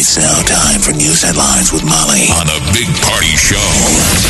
It's now time for news headlines with Molly on the Big Party Show on Channel 941.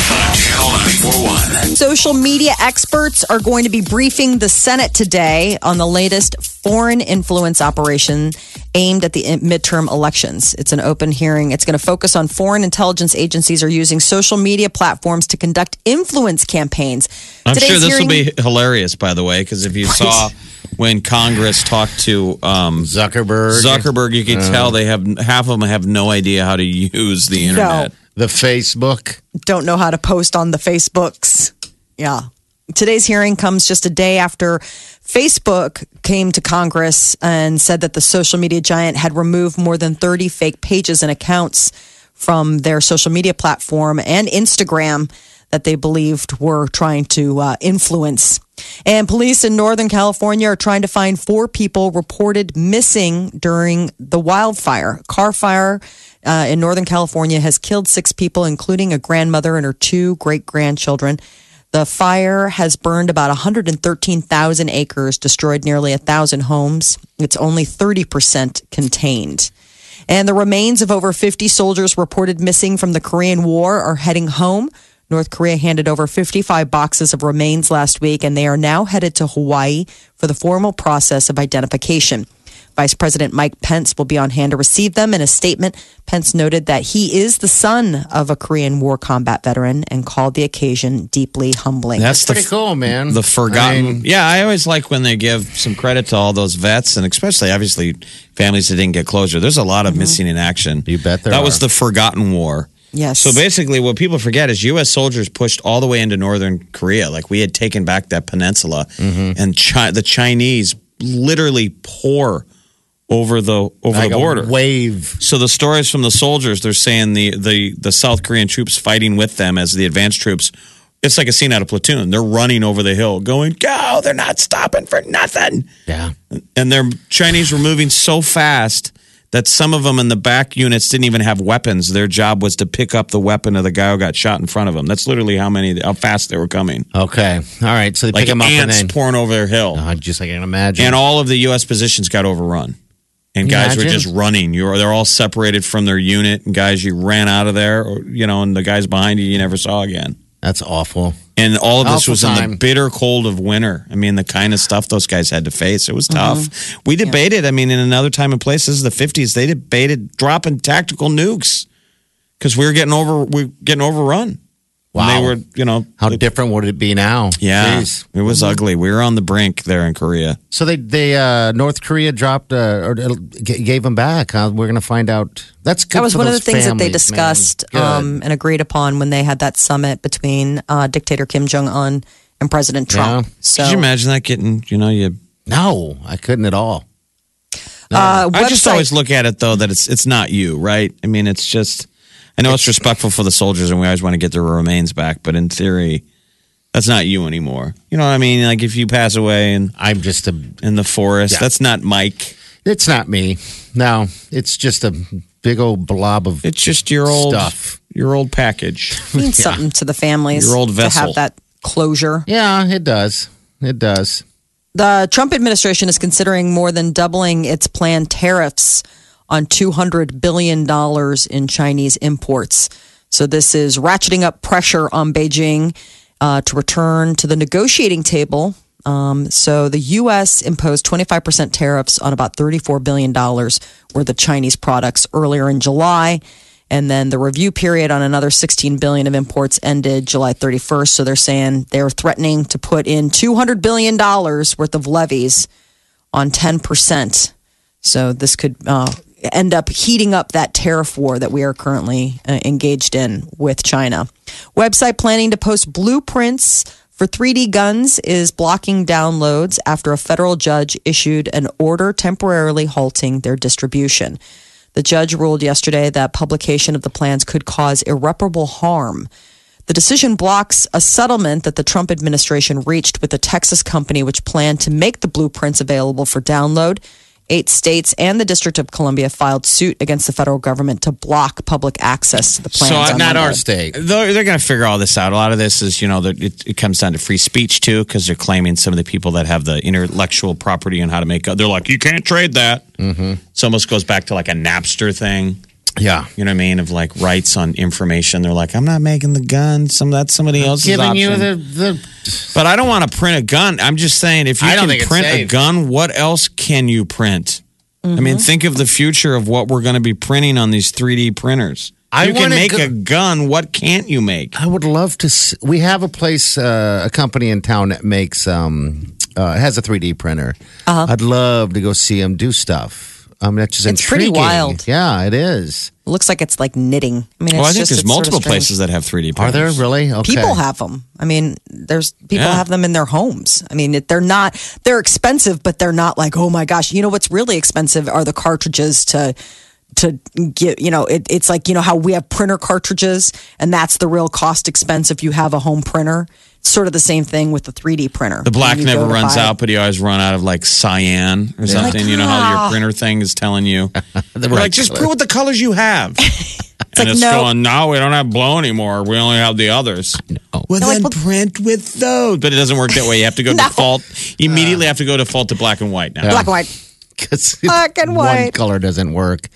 Social media experts are going to be briefing the Senate today on the latest foreign influence operation aimed at the midterm elections. It's an open hearing. It's going to focus on foreign intelligence agencies are using social media platforms to conduct influence campaigns. I'm Today's sure this hearing- will be hilarious, by the way, because if you saw when Congress talked to um, Zuckerberg. Zuckerberg, you can tell they have half of them have no idea how to use the internet. The Facebook. don't know how to post on the Facebooks. Yeah. Today's hearing comes just a day after Facebook came to Congress and said that the social media giant had removed more than 30 fake pages and accounts from their social media platform and Instagram that they believed were trying to uh, influence. And police in Northern California are trying to find four people reported missing during the wildfire. Carr fire uh, in Northern California has killed six people, including a grandmother and her two great grandchildren. The fire has burned about 113,000 acres, destroyed nearly 1,000 homes. It's only 30% contained. And the remains of over 50 soldiers reported missing from the Korean War are heading home. North Korea handed over 55 boxes of remains last week, and they are now headed to Hawaii for the formal process of identification. Vice President Mike Pence will be on hand to receive them. In a statement, Pence noted that he is the son of a Korean War combat veteran and called the occasion deeply humbling. That's the Pretty cool, man. the forgotten. I mean, yeah, I always like when they give some credit to all those vets, and especially obviously families that didn't get closure. There's a lot of missing in action. You bet there that was the forgotten war. yes. So basically, what people forget is U.S. soldiers pushed all the way into northern Korea. Like we had taken back that peninsula, Mm-hmm. and Chi- the Chinese literally pour over the over like the a border. wave. So the stories from the soldiers, they're saying the, the the South Korean troops fighting with them as the advanced troops. It's like a scene out of platoon. They're running over the hill, going, "Go!" They're not stopping for nothing. Yeah. And their Chinese were moving so fast that some of them in the back units didn't even have weapons. Their job was to pick up the weapon of the guy who got shot in front of them. That's literally how many, how fast they were coming. Okay. All right. So they Like pick them up and ants then. pouring over their hill. Oh, just like I can imagine. And all of the U.S. positions got overrun. And Can you guys were just running. You were, they're all separated from their unit. And guys, you ran out of there, or, you know, and the guys behind you, you never saw again. That's awful. And all of this Awful was in time. the bitter cold of winter. I mean, the kind of stuff those guys had to face. It was mm-hmm. tough. We debated, I mean, in another time and place, this is the 50s, they debated dropping tactical nukes because we were getting over, we were getting overrun. And Wow. They were, you know, How different would it be now? yeah, Jeez. it was ugly. We were on the brink there in Korea. So they they uh, North Korea dropped uh, or uh, g- gave them back. Huh? We're going to find out. That's good that was for one of the those things that they discussed um, and agreed upon when they had that summit between uh, dictator Kim Jong Un and President Trump. Yeah. So, Could you imagine that getting, you know, you no, I couldn't at all. uh, I just always look at it though that it's it's not you, right? I mean, it's just I know it's respectful for the soldiers and we always want to get their remains back, but in theory, that's not you anymore. You know what I mean? Like if you pass away and I'm just a. in the forest, Yeah. that's not Mike. It's not me. No, it's just a big old blob of. It's just your old Stuff. your old package. means something to the families Your old vessel to have that closure. Yeah, it does. It does. The Trump administration is considering more than doubling its planned tariffs on $200 billion in Chinese imports. So, this is ratcheting up pressure on Beijing uh, to return to the negotiating table. Um, so, the U.S. imposed 25% tariffs on about $34 billion worth of Chinese products earlier in July. And then the review period on another 16 billion of imports ended July 31st. So they're saying they're threatening to put in 200 billion dollars worth of levies on 10%. So this could uh, end up heating up that tariff war that we are currently uh, engaged in with China. Website planning to post blueprints for 3D guns is blocking downloads after a federal judge issued an order temporarily halting their distribution. The judge ruled yesterday that publication of the plans could cause irreparable harm. The decision blocks a settlement that the Trump administration reached with a Texas company which planned to make the blueprints available for download. Eight states and the District of Columbia filed suit against the federal government to block public access to the plans. So, on Not Monday. our state. They're, they're going to figure all this out. A lot of this is, you know, it, it comes down to free speech too, because they're claiming some of the people that have the intellectual property and how to make. They're like, you can't trade that. Mm-hmm. It almost goes back to like a Napster thing. Yeah. You know what I mean? Of like rights on information. They're like, I'm not making the gun. Some that's somebody else's Giving option. you the, the but I don't want to print a gun. I'm just saying, if you I don't can think it's print a safe. gun, what else can you print? I mean, think of the future of what we're going to be printing on these 3D printers. I you can wanna make go- a gun. What can't you make? I would love to. s we have a place, uh, a company in town that makes, um, uh, has a 3D printer. Uh-huh. I'd love to go see them do stuff. Um, I mean, that's just It's pretty wild. Yeah, it is. It looks like it's like knitting. I mean, Well, I think just, there's it's sort of multiple places that have 3D Are printers. there really? Okay. People have them. I mean, there's people Yeah. have them in their homes. I mean, they're not they're expensive, but they're not like oh my gosh. You know what's really expensive are the cartridges to to get. You know, it, it's like you know how we have printer cartridges, and that's the real cost expense if you have a home printer. It's sort of the same thing with the 3D printer. The black never runs out, but you always run out of like cyan or something. you know how your ah. printer thing is telling you. They're right like, just color. print with the colors you have. and like, it's no. going, no, we don't have blue anymore. We only have the others. Well, They're then like, well- print with those. But it doesn't work that way. You have to go No. default. You uh. immediately have to go default to black and white now. Black and white. 'Cause Black and white. One white. color doesn't work.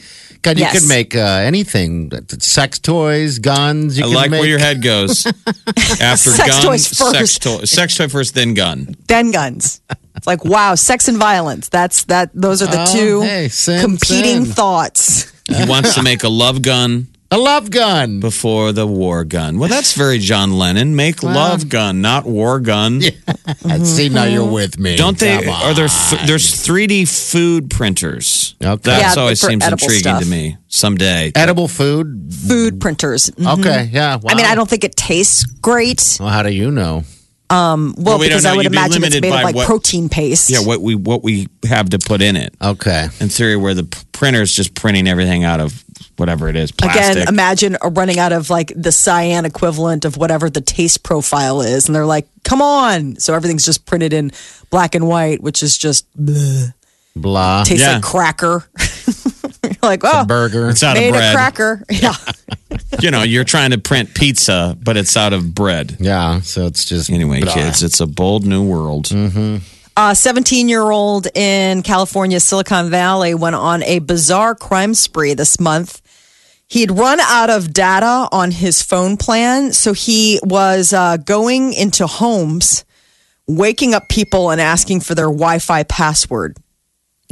God, you Yes. could make uh, anything: sex toys, guns. You I like make, where your head goes. After Sex gun, toys sex first. toy, sex toy first, then gun. then guns. It's like wow, sex and violence. That's that. Those are the Oh, two hey, sin, competing sin. thoughts. He wants to make a love gun a love gun. before the war gun. Well, that's very John Lennon. Make love gun, not war gun. See, now you're with me. Don't they? Come Are there? Th- there's 3D food printers. Okay. That's Yeah, always seems intriguing stuff. to me. Someday, edible food? Food printers. Mhm. Okay, yeah. I mean. I don't think it tastes great. Well, how do you know? Well, Well, we don't because know. I would You'd be imagine it's made of like what- protein paste. yeah. What we what we have to put in it. Okay. In theory, where the printer is just printing everything out of whatever it is, plastic. Again, imagine running out of like the cyan equivalent of whatever the taste profile is, and they're like, "Come on!" So everything's just printed in black and white, which is just bleh. Blah. tastes Yeah. like cracker. You're like, oh, Burger. it's out of made bread. a cracker. Yeah, You know, you're trying to print pizza, but it's out of bread. Yeah, so it's just Anyway, blah. kids, it's a bold new world. Mm-hmm. a 17 year old in California, Silicon Valley, went on a bizarre crime spree this month. He'd run out of data on his phone plan, so he was uh, going into homes, waking up people and asking for their Wi Fi password.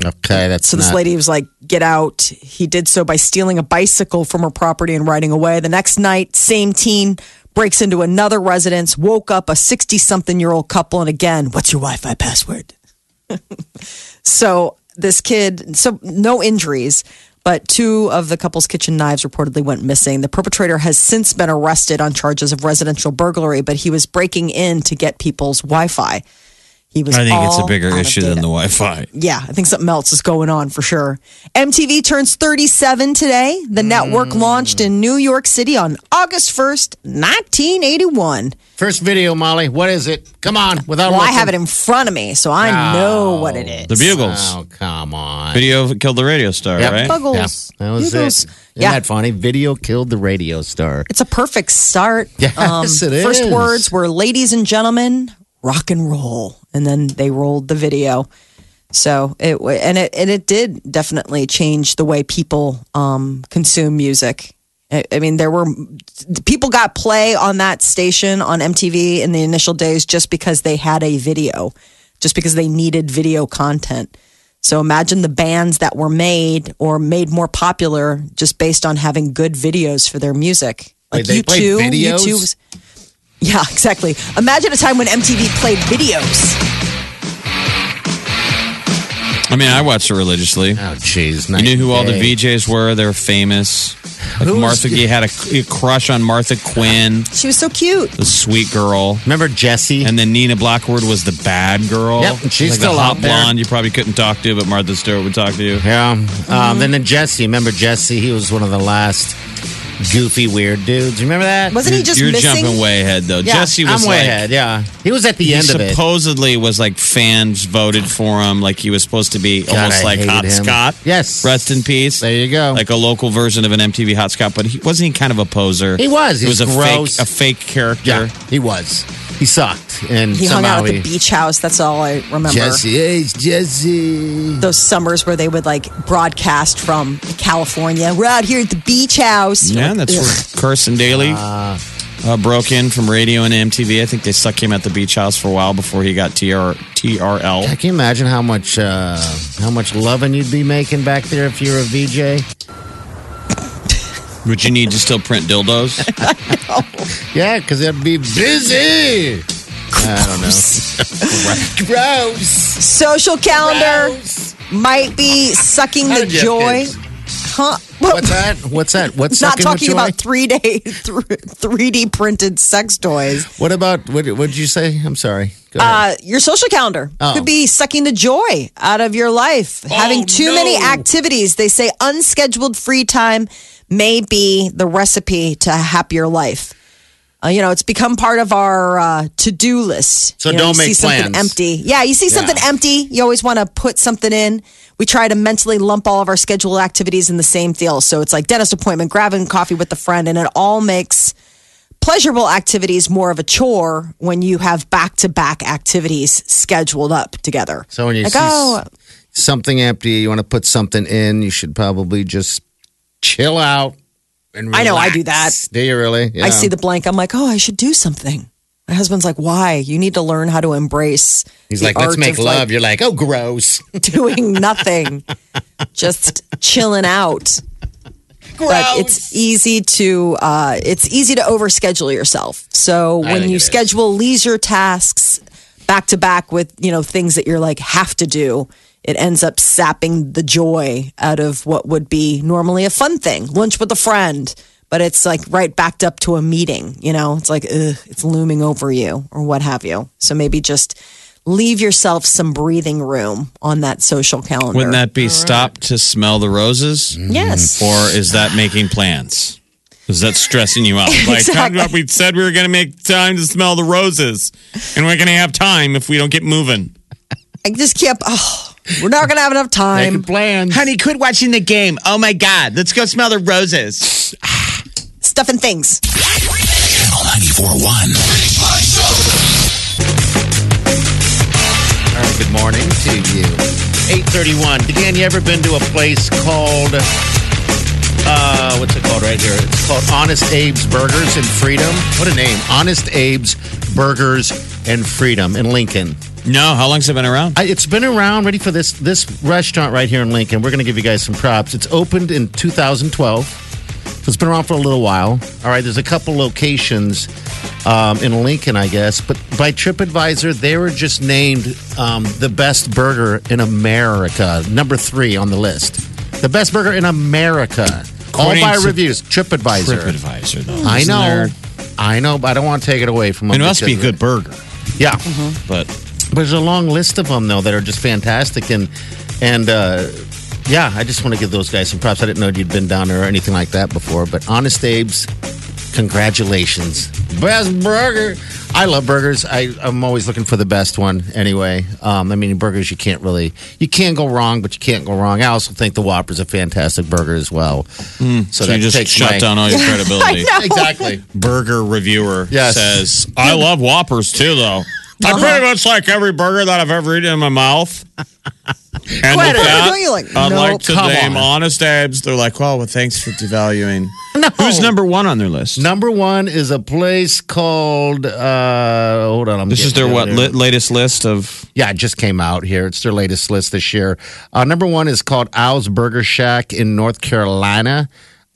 Okay, that's So this not- lady was like, get out. He did so by stealing a bicycle from her property and riding away. The next night, same teen breaks into another residence, woke up a 60 something year old couple, and again, what's your Wi Fi password? so this kid, so no injuries. But two of the couple's kitchen knives reportedly went missing. The perpetrator has since been arrested on charges of residential burglary, but he was breaking in to get people's Wi Fi. He was I think it's a bigger issue than the Wi-Fi. yeah, I think something else is going on for sure. MTV turns 37 today. The network launched in New York City on August 1st, 1981. First video, Molly. What is it? Come on, without Well, I looking. have it in front of me, so I know what it is. The Bugles. Oh, come on. Video killed the radio star, Yep. right? Buggles. Yeah, that was Bugles. it. Isn't Yeah. that funny? Video killed the radio star. It's a perfect start. Um, Yes, it First is. words were, ladies and gentlemen, rock and roll. And then they rolled the video. So it and it and it did definitely change the way people um, consume music. I, I mean, there were people got play on that station on MTV in the initial days just because they had a video, just because they needed video content. So imagine the bands that were made or made more popular just based on having good videos for their music. Wait, they played U2, videos? U2 was- yeah, exactly. Imagine a time when MTV played videos. I mean, I watched it religiously. Oh, jeez. You knew who all the VJs were. They're famous. Like Who's- Martha, you had a, a crush on Martha Quinn, She was so cute. the sweet girl. Remember Jesse? And then Nina Blackwood was the bad girl. Yep, and she's like still the hot out there. blonde you probably couldn't talk to, but Martha Stewart would talk to you. yeah. Mm-hmm. Um, then the Jesse. Remember Jesse? He was one of the last goofy, weird dudes. You remember that? Wasn't he just You're missing? jumping way ahead though. Yeah, Jesse was I'm way like ahead. Yeah, he was at the he end of it. supposedly was like fans voted for him, like he was supposed to be almost I like hated Hot him. Scott. Yes. rest in peace. There you go. Like a local version of an MTV Hot Scott, but he wasn't he kind of a poser. He was. He It was, was a gross. fake a fake character. yeah, he was. He sucked, and He hung out at he, the beach house. That's all I remember. Jesse, hey, Jesse. Those summers where they would like broadcast from California. We're out here at the beach house. Yeah, Like, that's ugh. where Carson Daly uh, broke in from radio and MTV. I think they stuck him at the beach house for a while before he got TR, TRL. Can you imagine how much uh, how much loving you'd be making back there if you're a VJ? Would you need to still print dildos? Yeah, because it'd be busy. I don't know. Gross. Social calendar might be sucking How the did you have joy. kids? Huh? What's that? What's that? What's that? Not talking joy? about three day, three D printed sex toys. What about what? What did you say? I'm sorry. Go ahead. Uh, your social calendar Oh. could be sucking the joy out of your life. Having too no. many activities. They say unscheduled free time may be the recipe to a happier life. Uh, you know, it's become part of our uh, to do list. So You know, don't make see something plans. empty. Yeah, you see something Yeah. empty, you always want to put something in. We try to mentally lump all of our scheduled activities in the same deal. So it's like dentist appointment, grabbing coffee with a friend, and it all makes pleasurable activities more of a chore when you have back to back activities scheduled up together. so when you like, see oh, something empty, you want to put something in. You should probably just chill out. I know, I do that. Do you really? Yeah. I see the blank. I'm like, oh, I should do something. My husband's like, why? You need to learn how to embrace. He's like, let's art make love. like, You're like, oh, gross. doing nothing, just chilling out. But it's easy to uh, it's easy to overschedule yourself. So when you schedule leisure tasks back to back with you know things that you're like have to do, it ends up sapping the joy out of what would be normally a fun thing, lunch with a friend. But it's like right backed up to a meeting. You know, it's like ugh, it's looming over you or what have you. So maybe just leave yourself some breathing room on that social calendar. Wouldn't that be stop to smell the roses? Mm-hmm. Yes. Or is that making plans? Is that stressing you out? Like Exactly. we said we were going to make time to smell the roses, and we're going to have time if we don't get moving. I just kept. Oh, we're not gonna have enough time. Making time. plans. Honey, quit watching the game. Oh my God, let's go smell the roses. Stuffing things. Channel 94.1. All right, good morning to you. 831. Dan, you ever been to a place called, uh, what's it called right here? It's called Honest Abe's Burgers and Freedom. What a name. Honest Abe's Burgers and Freedom in Lincoln. No, how long's it been around? I, it's been around, ready for this, this restaurant right here in Lincoln. We're going to give you guys some props. It's opened in 2012. So it's been around for a little while. All right, there's a couple locations um, in Lincoln, I guess, but by TripAdvisor, they were just named um, the best burger in America, number three on the list. The best burger in America. All by reviews, TripAdvisor. TripAdvisor, though. I know. there- I know, but I don't want to take it away from them. It must be a good burger, Yeah. but There's a long list of them though that are just fantastic and and uh, yeah, I just want to give those guys some props. I didn't know you'd been down there or anything like that before, but Honest Abe's, congratulations, best burger. I love burgers. I, I'm always looking for the best one. Anyway, um, I mean burgers you can't really you can go wrong, but you can't go wrong. I also think the Whopper's a fantastic burger as well. so, So that you just shut my- down all your credibility. Exactly. Burger reviewer Yes. says, "I love Whoppers too, though. I Uh-huh. pretty much like every burger that I've ever eaten in my mouth." And What with that, do you like? I'd Nope. like to Come name on. Honest Abe's. They're like, "Well, well, thanks for devaluing." No. Who's number one on their list? Number one is a place called. Uh, hold on, I'm This is their getting what it. li- latest list of Yeah, it just came out here. It's their latest list this year. Uh, number one is called Al's Burger Shack in North Carolina.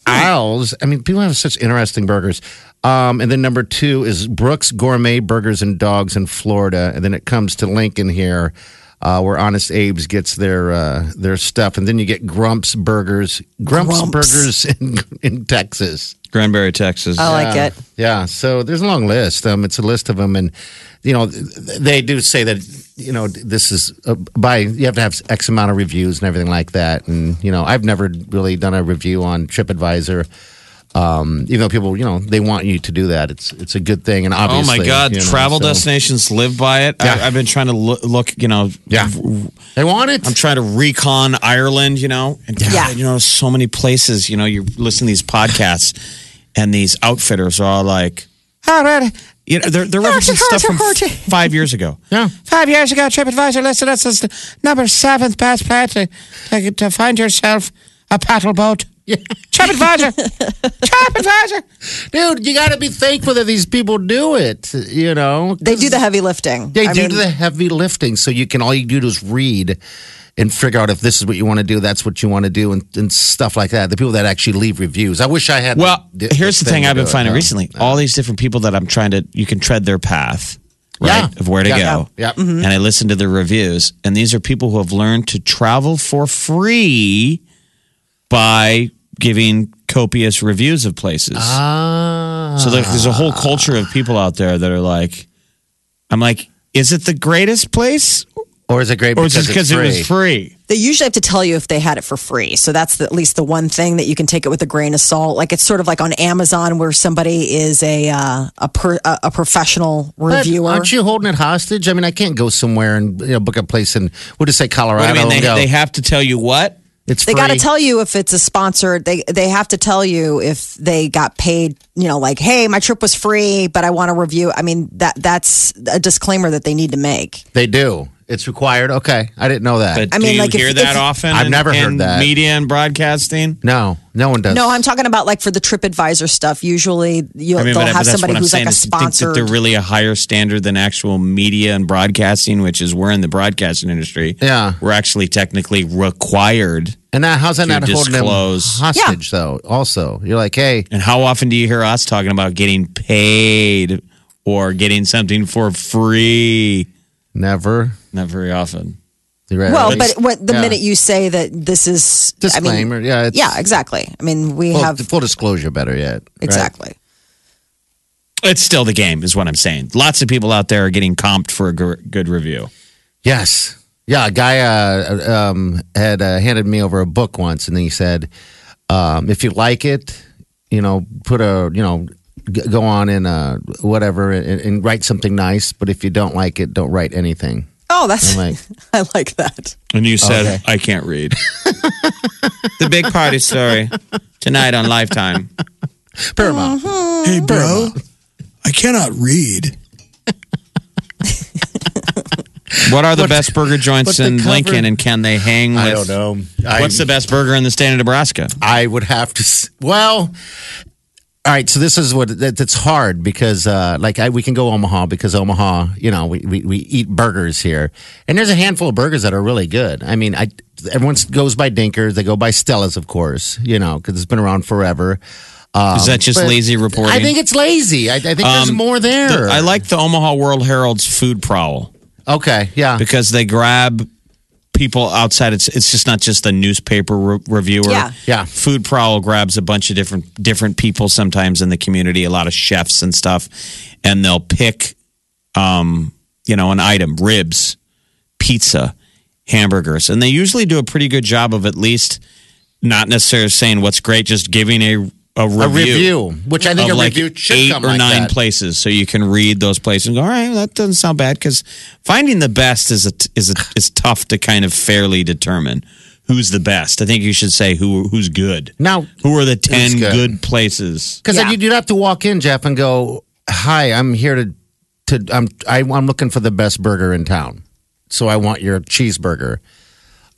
Al's, I mean, people have such interesting burgers. Um, and then number two is Brooks Gourmet Burgers and Dogs in Florida. And then it comes to Lincoln here. uh, where Honest Abe's gets their uh, their stuff, and then you get Grumps Burgers, Grumps, Grumps. Burgers in, in Texas. Granbury, Texas. I like it. Yeah, so there's a long list. Um, it's a list of them, and you know they do say that you know this is uh, by you have to have X amount of reviews and everything like that. And you know I've never really done a review on TripAdvisor. Um, even though people, you know, they want you to do that, it's it's a good thing. And obviously, Oh my God! you know, Travel so- destinations live by it. Yeah. I, I've been trying to look, look you know, Yeah, they want it. I'm trying to recon Ireland, you know, and God, Yeah. you know, so many places. You know, you listen to these podcasts, and these outfitters are all like, "All right," you know, they're they're referencing stuff from five years ago. Yeah. five years ago, TripAdvisor listed us as the number seventh best place to, to, to find yourself a paddle boat. TripAdvisor, TripAdvisor. Dude, you got to be thankful that these people do it. You know, They do the heavy lifting. They I do mean, the heavy lifting, so you can all you do is read and figure out if this is what you want to do, that's what you want to do, and, and stuff like that. The people that actually leave reviews. I wish I had. Well, the- here's the thing to I've been finding though. recently. All these different people that I'm trying to, you can tread their path, right? Yeah. Of where to Yeah. go. Yeah. Mm-hmm. And I listen to the reviews, and these are people who have learned to travel for free by giving copious reviews of places. Ah, So there- there's a whole culture of people out there that are like, I'm like, is it the greatest place, or is it great or is because it because it's it was free? free? They usually have to tell you if they had it for free. So that's the, at least the one thing that you can take it with a grain of salt. Like it's sort of like on Amazon where somebody is a uh, a, per, a a professional But reviewer. aren't you holding it hostage? I mean, I can't go somewhere and you know, book a place in we'll just say Colorado. What do you mean? and They, go, they have to tell you what? It's they got to tell you if it's a sponsored. They they have to tell you if they got paid. You know, like, hey, my trip was free, but I want to review. I mean, that that's a disclaimer that they need to make. They do. It's required. Okay, I didn't know that. But I mean, do you like, if- hear that if- often? I've in- never heard in that. Media and broadcasting. no, no one does. No, I'm talking about like for the TripAdvisor stuff. Usually, you'll I mean, they'll but, have but that's somebody what I'm who's saying like a is think that sponsor. they're really a higher standard than actual media and broadcasting, which is we're in the broadcasting industry. Yeah. we're actually technically required. And that, how's that to not holding them disclose. hostage though? Also, you're like, hey, And how often do you hear us talking about getting paid or getting something for free? Never. Not very often. Right. well, but what, the yeah. minute you say that this is I mean, disclaimer, yeah, it's, yeah, exactly. I mean, we full, have full disclosure, better yet. right? exactly. It's still the game, is what I'm saying. Lots of people out there are getting comped for a gr- good review. Yes. Yeah, a guy uh, um, had uh, handed me over a book once, and he said, um, "If you like it, you know, put a, you know, g- go on and uh, whatever, and, and write something nice. But if you don't like it, don't write anything." Oh, that's I'm like, I like that. And you said, Okay. I can't read. the big party story tonight on Lifetime. Paramount. Hey, bro, I cannot read. What are the best burger joints in cover? Lincoln, and can they hang with? I don't know. I, What's the best burger in the state of Nebraska? I would have to. Well, all right. So this is what that, that's hard because, uh, like, I, we can go Omaha because Omaha, you know, we, we we eat burgers here, and there's a handful of burgers that are really good. I mean, I everyone goes by Dinkers, they go by Stella's, of course, you know, because it's been around forever. Um, Is that just lazy reporting? I think it's lazy. I, I think there's Um, more there. The- I like the Omaha World Herald's food prowl Okay, yeah. because they grab people outside. It's it's just not just a newspaper re- reviewer. Yeah. Yeah. Food prowl grabs a bunch of different different people sometimes in the community, a lot of chefs and stuff, and they'll pick, um, you know, an item: ribs, pizza, hamburgers, and they usually do a pretty good job of at least not necessarily saying what's great, just giving a a review. a review, which I think of a like review should eight come or like nine that. places, so you can read those places and go, all right, that doesn't sound bad. Because finding the best is a, is a, is tough to kind of fairly determine who's the best. I think you should say who who's good. Now, Who are the ten good? good. places? Because Yeah. you'd, you'd have to walk in, Jeff, and go, "Hi, I'm here to, to I'm I, I'm looking for the best burger in town, so I want your cheeseburger."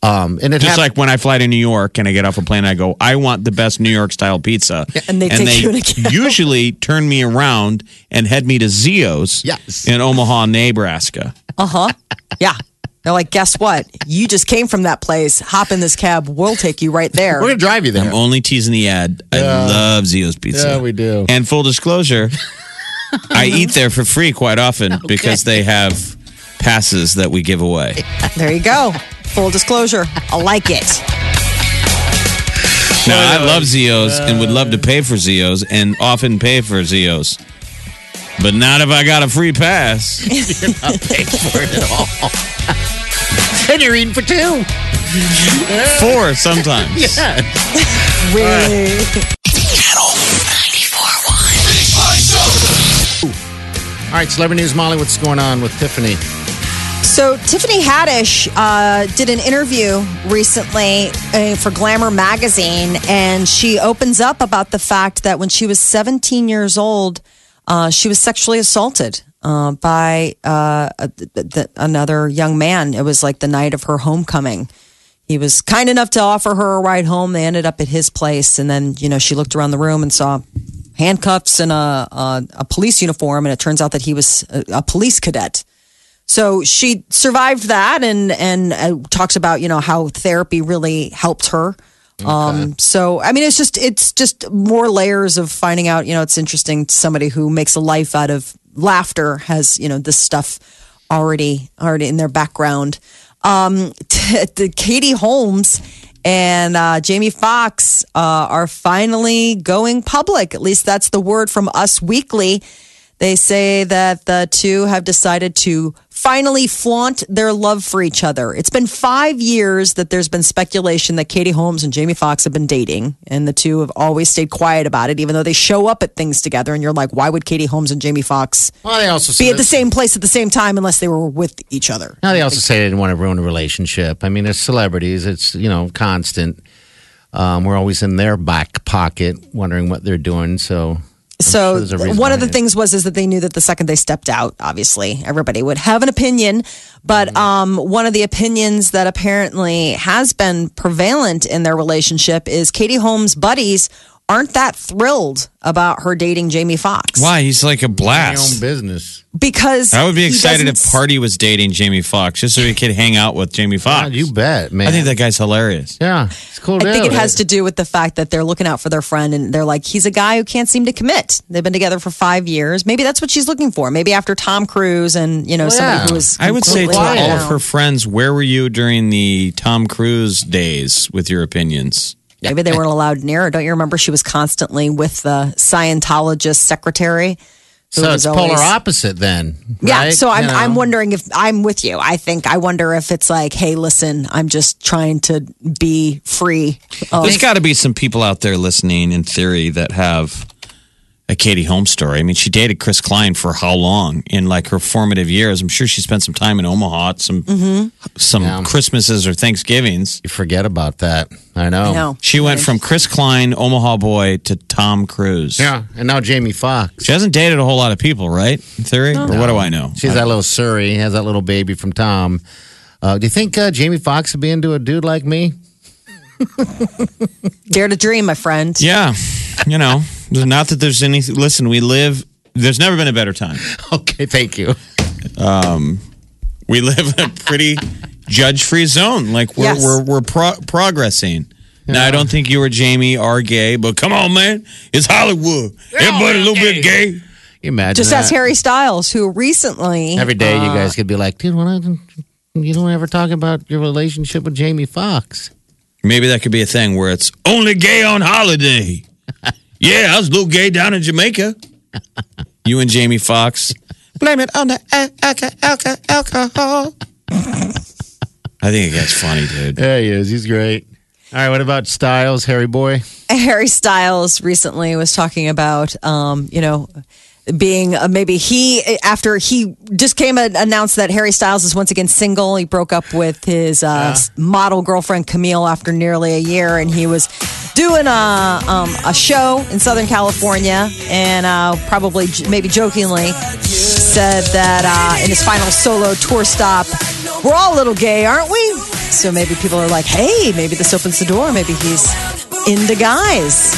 Um, and it Just hap- like when I fly to New York and I get off a plane, I go, I want the best New York style pizza. and they take you in a usually turn me around and head me to Zio's Yes. in Omaha, Nebraska. Uh huh. Yeah. They're like, guess what? You just came from that place. Hop in this cab. We'll take you right there. we're gonna drive you there. I'm only teasing the ad. I love Zio's Pizza. Yeah, we do. And full disclosure, I eat there for free quite often because they have passes that we give away. There you go. Full disclosure. I like it. Now, I love Zios and would love to uh, pay for Zios and often pay for Zios. But not if I got a free pass. You're not paying for it at all. and you're eating for two. Four sometimes. Yeah. Really? Channel 94.1. Big Party Show. All right, celebrity news, Molly. What's going on with Tiffany? So Tiffany Haddish uh, did an interview recently uh, for Glamour magazine, and she opens up about the fact that when she was 17 years old, uh, she was sexually assaulted uh, by uh, a- th- th- another young man. It was like the night of her homecoming. He was kind enough to offer her a ride home. They ended up at his place, and then you know she looked around the room and saw handcuffs and a, a, a police uniform, and it turns out that he was a, a police cadet. So she survived that and and uh, talks about you know how therapy really helped her. Um, so I mean, it's just it's just more layers of finding out. You know, it's interesting. Somebody who makes a life out of laughter has you know this stuff already already in their background. Um, t- the Katie Holmes and uh, Jamie Foxx uh, are finally going public. At least that's the word from Us Weekly. They say that the two have decided to finally flaunt their love for each other. It's been five years that there's been speculation that Katie Holmes and Jamie Foxx have been dating, and the two have always stayed quiet about it, even though they show up at things together. And you're like, why would Katie Holmes and Jamie Foxx Well, they also be at the same place at the same time unless they were with each other? Now they also say they didn't want to ruin a relationship. I mean, as celebrities, it's you know constant. Um, we're always in their back pocket, wondering what they're doing. So, So sure there's a reason one of the things was is that they knew that the second they stepped out, obviously everybody would have an opinion. But Mm-hmm. um, one of the opinions that apparently has been prevalent in their relationship is Katie Holmes' buddies aren't that thrilled about her dating Jamie Foxx. Why? He's like a Your own blast. business. Because I would be excited if Party was dating Jamie Foxx just so he could hang out with Jamie Foxx. God, you bet, man. I think that guy's hilarious. yeah, it's cool. I think it has to do with the fact that they're looking out for their friend and they're like, he's a guy who can't seem to commit. They've been together for five years. Maybe that's what she's looking for. Maybe after Tom Cruise and, you know, Well, somebody yeah. who was. I would say to all of her friends, where were you during the Tom Cruise days with your opinions? Maybe they weren't allowed near her. Don't you remember she was constantly with the Scientologist secretary? So was it's polar opposite then. Yeah, right? so I'm You know? I'm wondering if I'm with you. I think I wonder if it's like, hey, listen, I'm just trying to be free. Of, There's got to be some people out there listening in theory that have a Katie Holmes story. I mean, she dated Chris Klein for how long in like her formative years? I'm sure she spent some time in Omaha, at some some Yeah. Christmases or Thanksgivings. You forget about that. I know. I know. She went from Chris Klein, Omaha boy, to Tom Cruise. Yeah, and now Jamie Foxx. She hasn't dated a whole lot of people, right? In theory, or what do I know? She's that little Suri, has that little baby from Tom. Uh, do you think uh, Jamie Foxx would be into a dude like me? Dare to dream, my friend. Yeah, you know, not that there's any. Listen, we live. There's never been a better time. Okay, thank you. Um, We live in a pretty judge-free zone. Like we're Yes. we're we're pro- progressing. Now I don't think you or Jamie are gay, but come on, man, it's Hollywood. Everybody a little bit gay. You imagine Just that? ask Harry Styles, who recently Every day, you uh, guys could be like, dude, why don't you don't ever talk about your relationship with Jamie Foxx? Maybe that could be a thing where it's only gay on holiday. yeah, I was a little gay down in Jamaica. you and Jamie Foxx. Blame it on the al- alco- alco- alcohol. I think it gets funny, dude. Yeah, he is. He's great. All right, what about Styles, Harry boy? Harry Styles recently was talking about, um, you know, being uh, maybe he after he just came and announced that Harry Styles is once again single. He broke up with his uh, model girlfriend Camille after nearly a year, and he was doing a um, a show in Southern California, and uh, probably maybe jokingly said that uh, in his final solo tour stop, we're all a little gay, aren't we? So maybe people are like, hey, maybe this opens the door. Maybe he's into guys.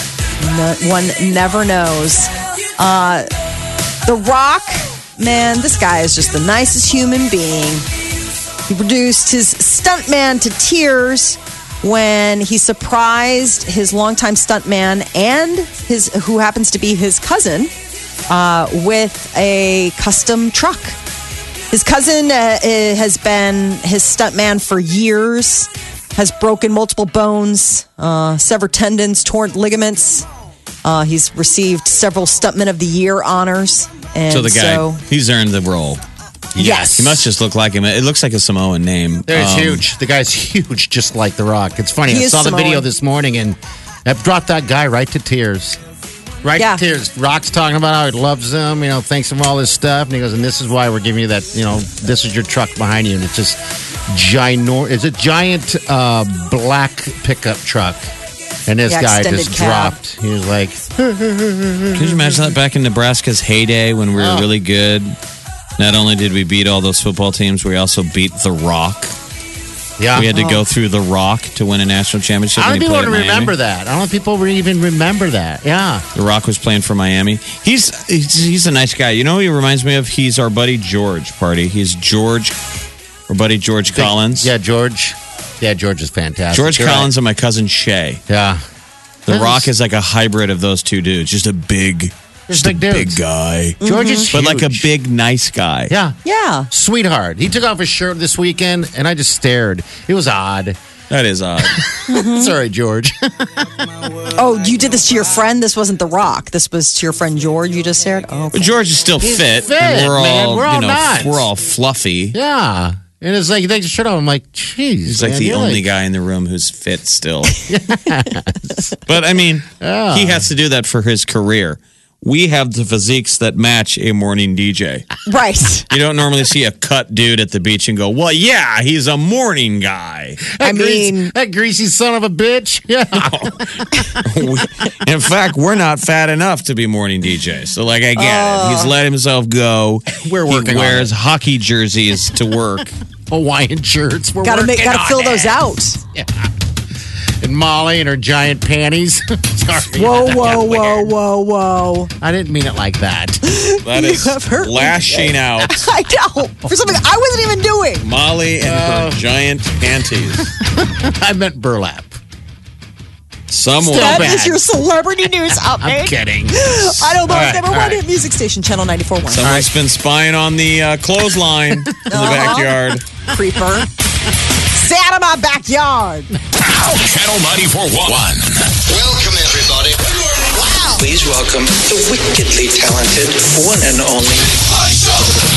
No, one never knows. Uh, the Rock, man, this guy is just the nicest human being. He reduced his stuntman to tears when he surprised his longtime stuntman and his who happens to be his cousin uh, with a custom truck. His cousin uh, uh, has been his stuntman for years, has broken multiple bones, uh, severed tendons, torn ligaments. Uh, he's received several Stuntman of the Year honors. And So the guy, so- he's earned the role. Yes. He must just look like him. It looks like a Samoan name. There's Um, huge. The guy's huge, just like The Rock. It's funny. He I is saw the video this morning and that brought that guy right to tears. Right Yeah. to tears. Rock's talking about how he loves him, you know, thanks him for all this stuff. And he goes, and this is why we're giving you that, you know, this is your truck behind you. And it's just giant, is it giant uh, black pickup truck? And this Yeah, guy extended just cab. dropped. He was like, Can you imagine that back in Nebraska's heyday when we were Oh. really good? Not only did we beat all those football teams, we also beat The Rock. yeah. We had to Oh. go through The Rock to win a national championship. I don't people played at Miami. remember that. I don't think people even remember that. Yeah. The Rock was playing for Miami. He's, he's he's a nice guy. You know who he reminds me of? He's our buddy George Party. He's George, our buddy George Collins. Yeah, George. Yeah, George is fantastic. George You're right. Collins and my cousin Shay. Yeah. The That Rock is- is like a hybrid of those two dudes. Just a big, Just just a big big dudes. guy, mm-hmm. George is but like a huge. big nice guy. Yeah. Yeah. Sweetheart. He took off his shirt this weekend and I just stared. It was odd. that is odd. Sorry, George. Oh, you did this to your friend? This wasn't The Rock. This was to your friend George you just said? Oh, okay. But George is still He's fit. fit, and we're all, man. We're all you know, nuts. we're all fluffy. yeah. And it's like, he takes his shirt off. I'm like, jeez. He's like man, the you're only like- guy in the room who's fit still. but I mean, he has to do that for his career. We have the physiques that match a morning DJ. Right. You don't normally see a cut dude at the beach and go, "Well, yeah, he's a morning guy." I That greasy- mean- that greasy son of a bitch. Yeah. We- in fact, we're not fat enough to be morning DJs. So, like, I get it. He's oh. let himself go. We're working He on wears it. hockey jerseys to work. Hawaiian shirts. We're gotta make, working gotta fill it. those out. And Molly and her giant panties. Sorry. Whoa, whoa, whoa, whoa, whoa. I didn't mean it like that. That is have hurt me lashing out. I know. For something I wasn't even doing. Molly and her giant panties. I meant burlap. Someone. Still That bad. is your celebrity news update. I'm kidding. I don't know. All right, number all one right. hit music station, Channel 94.1. Someone's been spying on the uh, clothesline in the Uh-huh. backyard. Creeper. Stay out of my backyard. Channel 94.1. Welcome, everybody. Wow. Please welcome the wickedly talented one and only